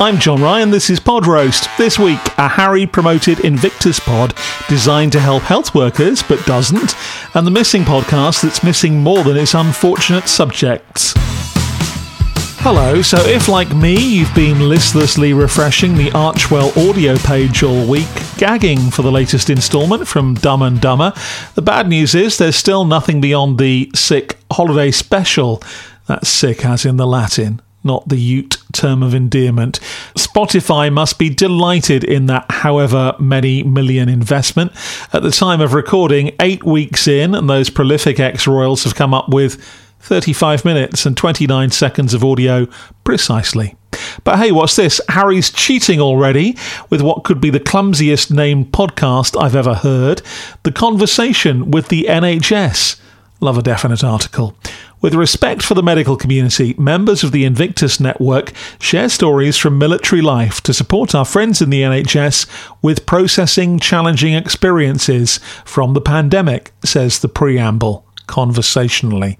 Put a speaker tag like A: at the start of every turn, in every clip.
A: I'm John Ryan. This is Pod Roast. This week, a Harry promoted Invictus pod designed to help health workers but doesn't, and the missing podcast that's missing more than its unfortunate subjects. Hello, so if like me you've been listlessly refreshing the Archewell audio page all week, gagging for the latest instalment from Dumb and Dumber, the bad news is there's still nothing beyond the sick holiday special. That's sick as in the Latin not the Ute term of endearment. Spotify must be delighted in that however many million investment. At the time of recording, eight weeks in, and those prolific ex royals have come up with 35 minutes and 29 seconds of audio precisely. But hey, what's this? Harry's cheating already with what could be the clumsiest named podcast I've ever heard The Conversation with the NHS. Love a definite article. With respect for the medical community, members of the Invictus Network share stories from military life to support our friends in the NHS with processing challenging experiences from the pandemic, says the preamble, conversationally.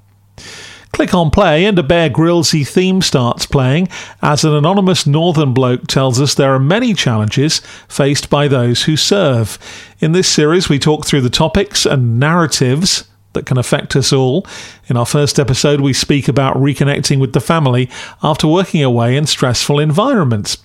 A: Click on play and a Bear Grillsy theme starts playing as an anonymous northern bloke tells us there are many challenges faced by those who serve. In this series, we talk through the topics and narratives that can affect us all. In our first episode, we speak about reconnecting with the family after working away in stressful environments.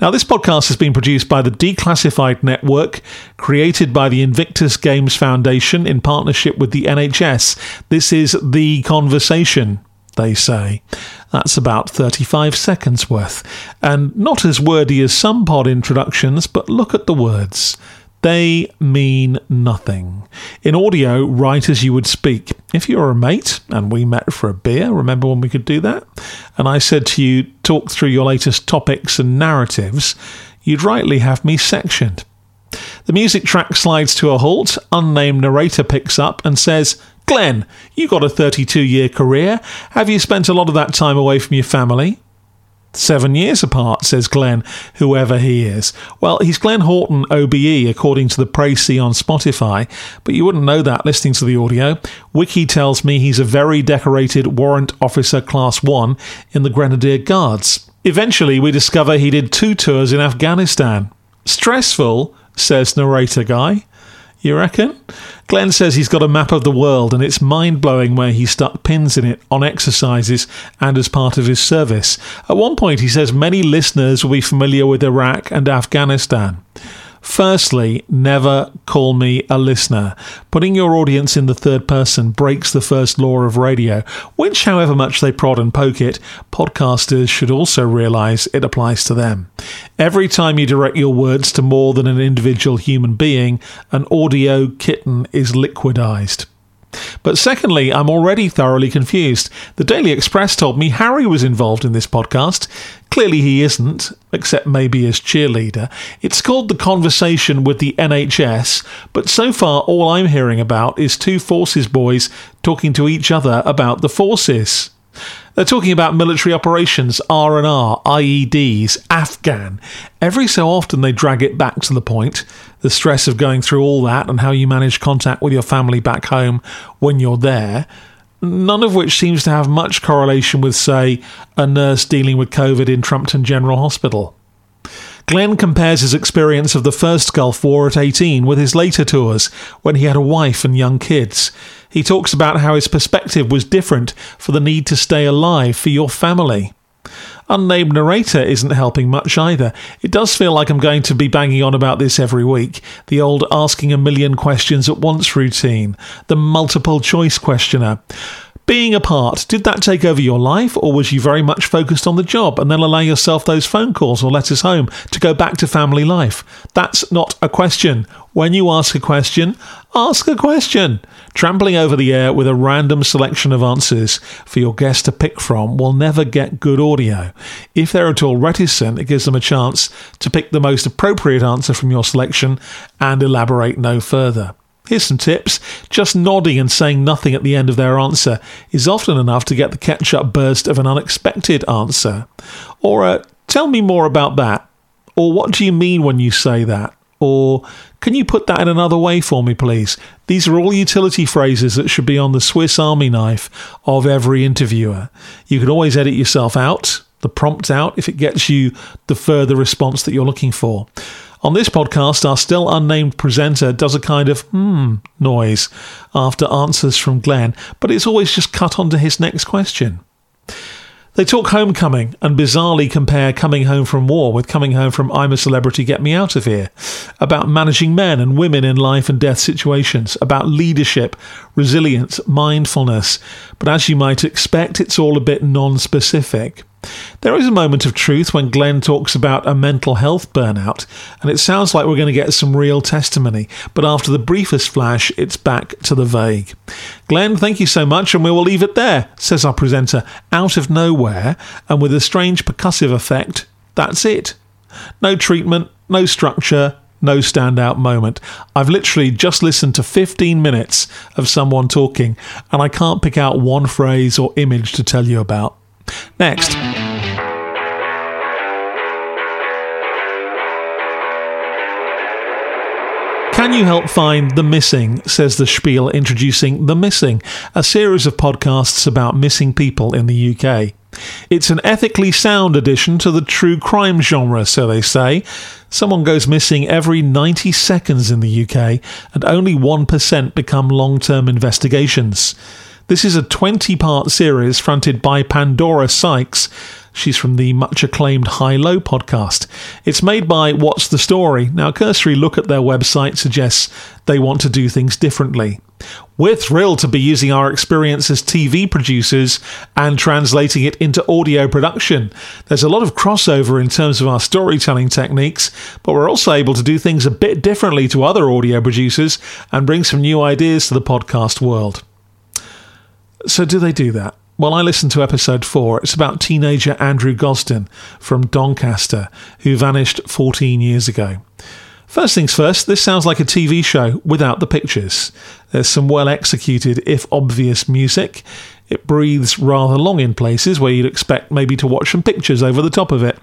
A: Now, this podcast has been produced by the Declassified Network, created by the Invictus Games Foundation in partnership with the NHS. This is The Conversation they say. That's about 35 seconds worth. And not as wordy as some pod introductions, but look at the words. They mean nothing. In audio, write as you would speak. If you're a mate and we met for a beer, remember when we could do that? And I said to you, talk through your latest topics and narratives, you'd rightly have me sectioned. The music track slides to a halt, unnamed narrator picks up and says, Glenn, you got a 32 year career. Have you spent a lot of that time away from your family? Seven years apart, says Glenn, whoever he is. Well, he's Glenn Horton OBE, according to the Précis on Spotify, but you wouldn't know that listening to the audio. Wiki tells me he's a very decorated Warrant Officer Class 1 in the Grenadier Guards. Eventually, we discover he did two tours in Afghanistan. Stressful, says narrator guy. You reckon? Glenn says he's got a map of the world and it's mind blowing where he stuck pins in it on exercises and as part of his service. At one point, he says many listeners will be familiar with Iraq and Afghanistan. Firstly, never call me a listener. Putting your audience in the third person breaks the first law of radio, which, however much they prod and poke it, podcasters should also realize it applies to them. Every time you direct your words to more than an individual human being, an audio kitten is liquidized. But secondly, I'm already thoroughly confused. The Daily Express told me Harry was involved in this podcast. Clearly he isn't, except maybe as cheerleader. It's called The Conversation with the NHS, but so far all I'm hearing about is two forces boys talking to each other about the forces. They're talking about military operations, R&R, IEDs, Afghan. Every so often they drag it back to the point, the stress of going through all that and how you manage contact with your family back home when you're there. None of which seems to have much correlation with, say, a nurse dealing with COVID in Trumpton General Hospital. Glenn compares his experience of the first Gulf War at 18 with his later tours when he had a wife and young kids. He talks about how his perspective was different for the need to stay alive for your family. Unnamed narrator isn't helping much either. It does feel like I'm going to be banging on about this every week. The old asking a million questions at once routine, the multiple choice questioner. Being apart, did that take over your life, or was you very much focused on the job and then allow yourself those phone calls or letters home to go back to family life? That's not a question. When you ask a question, ask a question. Trampling over the air with a random selection of answers for your guest to pick from will never get good audio. If they're at all reticent, it gives them a chance to pick the most appropriate answer from your selection and elaborate no further. Here's some tips. Just nodding and saying nothing at the end of their answer is often enough to get the catch up burst of an unexpected answer. Or, uh, tell me more about that. Or, what do you mean when you say that? Or, can you put that in another way for me, please? These are all utility phrases that should be on the Swiss Army knife of every interviewer. You can always edit yourself out, the prompt out if it gets you the further response that you're looking for. On this podcast, our still unnamed presenter does a kind of hmm noise after answers from Glenn, but it's always just cut on to his next question. They talk homecoming and bizarrely compare coming home from war with coming home from I'm a celebrity, get me out of here. About managing men and women in life and death situations, about leadership, resilience, mindfulness. But as you might expect, it's all a bit non specific. There is a moment of truth when Glenn talks about a mental health burnout, and it sounds like we're going to get some real testimony, but after the briefest flash, it's back to the vague. Glenn, thank you so much, and we will leave it there, says our presenter, out of nowhere, and with a strange percussive effect. That's it. No treatment, no structure, no standout moment. I've literally just listened to 15 minutes of someone talking, and I can't pick out one phrase or image to tell you about. Next. Can you help find The Missing? says the spiel introducing The Missing, a series of podcasts about missing people in the UK. It's an ethically sound addition to the true crime genre, so they say. Someone goes missing every 90 seconds in the UK, and only 1% become long term investigations. This is a 20 part series fronted by Pandora Sykes. She's from the much acclaimed High Low podcast. It's made by What's the Story. Now, a cursory look at their website suggests they want to do things differently. We're thrilled to be using our experience as TV producers and translating it into audio production. There's a lot of crossover in terms of our storytelling techniques, but we're also able to do things a bit differently to other audio producers and bring some new ideas to the podcast world. So, do they do that? Well, I listened to episode four. It's about teenager Andrew Gosden from Doncaster, who vanished 14 years ago. First things first, this sounds like a TV show without the pictures. There's some well executed, if obvious, music. It breathes rather long in places where you'd expect maybe to watch some pictures over the top of it.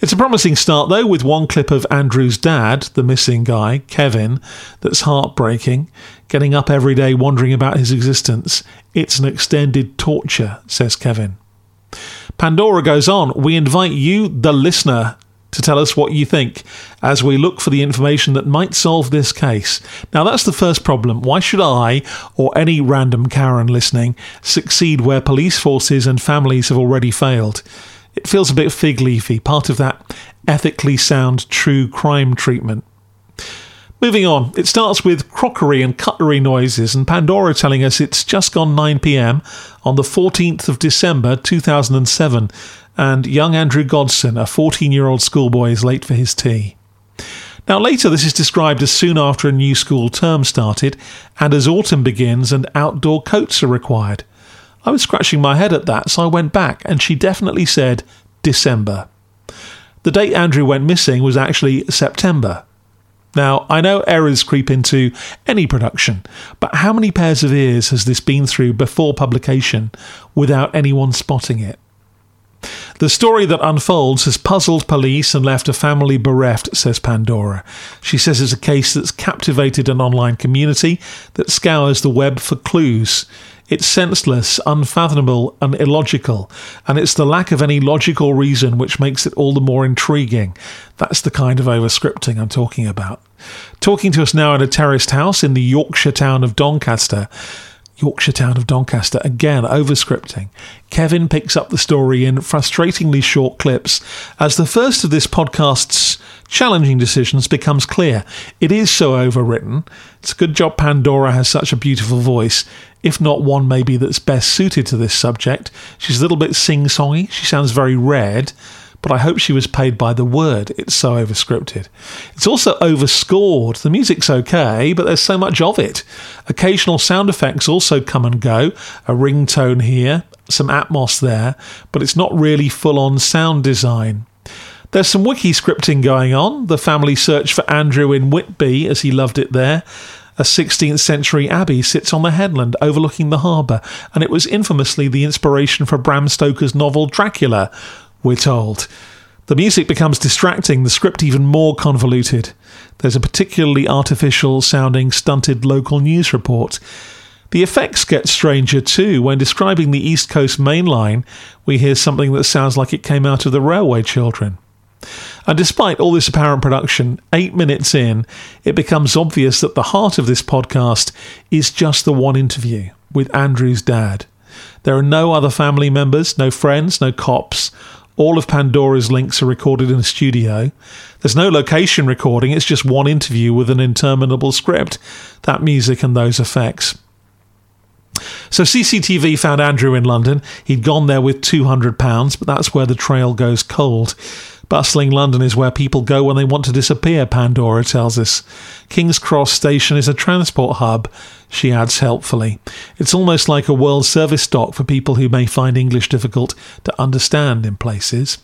A: It's a promising start, though, with one clip of Andrew's dad, the missing guy, Kevin, that's heartbreaking. Getting up every day wondering about his existence. It's an extended torture, says Kevin. Pandora goes on, we invite you, the listener, to tell us what you think as we look for the information that might solve this case. Now, that's the first problem. Why should I, or any random Karen listening, succeed where police forces and families have already failed? It feels a bit fig leafy, part of that ethically sound true crime treatment. Moving on, it starts with crockery and cutlery noises, and Pandora telling us it's just gone 9 pm on the 14th of December 2007, and young Andrew Gosden, a 14 year old schoolboy, is late for his tea. Now, later, this is described as soon after a new school term started and as autumn begins and outdoor coats are required. I was scratching my head at that, so I went back, and she definitely said December. The date Andrew went missing was actually September. Now, I know errors creep into any production, but how many pairs of ears has this been through before publication without anyone spotting it? The story that unfolds has puzzled police and left a family bereft, says Pandora. She says it's a case that's captivated an online community that scours the web for clues. It's senseless, unfathomable, and illogical, and it's the lack of any logical reason which makes it all the more intriguing. That's the kind of overscripting I'm talking about. Talking to us now in a terraced house in the Yorkshire town of Doncaster, Yorkshire town of Doncaster, again overscripting. Kevin picks up the story in frustratingly short clips as the first of this podcast's challenging decisions becomes clear. It is so overwritten. It's a good job Pandora has such a beautiful voice, if not one maybe that's best suited to this subject. She's a little bit sing songy, she sounds very red but I hope she was paid by the word. It's so overscripted. It's also overscored. The music's okay, but there's so much of it. Occasional sound effects also come and go. A ringtone here, some Atmos there, but it's not really full on sound design. There's some wiki scripting going on. The family search for Andrew in Whitby, as he loved it there. A 16th century abbey sits on the headland overlooking the harbour, and it was infamously the inspiration for Bram Stoker's novel Dracula, we're told. The music becomes distracting, the script even more convoluted. There's a particularly artificial sounding, stunted local news report. The effects get stranger too. When describing the East Coast Main Line, we hear something that sounds like it came out of the Railway Children. And despite all this apparent production, eight minutes in, it becomes obvious that the heart of this podcast is just the one interview with Andrew's dad. There are no other family members, no friends, no cops. All of Pandora's links are recorded in a studio. There's no location recording, it's just one interview with an interminable script, that music and those effects. So CCTV found Andrew in London. He'd gone there with £200, but that's where the trail goes cold. Bustling London is where people go when they want to disappear, Pandora tells us. King's Cross Station is a transport hub, she adds helpfully. It's almost like a World Service dock for people who may find English difficult to understand in places.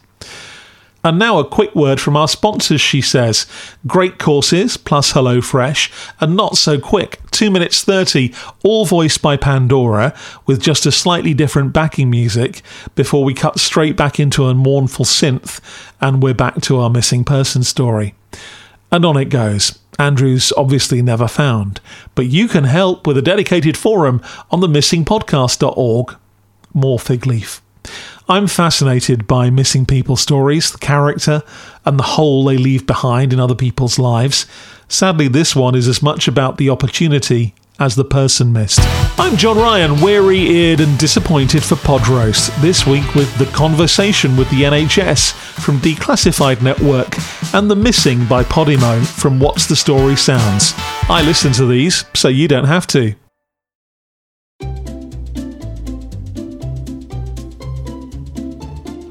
A: And now a quick word from our sponsors, she says. Great courses, plus HelloFresh, and not so quick. 2 minutes 30, all voiced by Pandora, with just a slightly different backing music, before we cut straight back into a mournful synth, and we're back to our missing person story. And on it goes. Andrew's obviously never found, but you can help with a dedicated forum on the missingpodcast.org. More fig leaf. I'm fascinated by missing people stories, the character, and the hole they leave behind in other people's lives. Sadly, this one is as much about the opportunity as the person missed. I'm John Ryan, weary eared and disappointed for Pod Roast, this week with The Conversation with the NHS from Declassified Network and The Missing by Podimo from What's the Story Sounds. I listen to these, so you don't have to.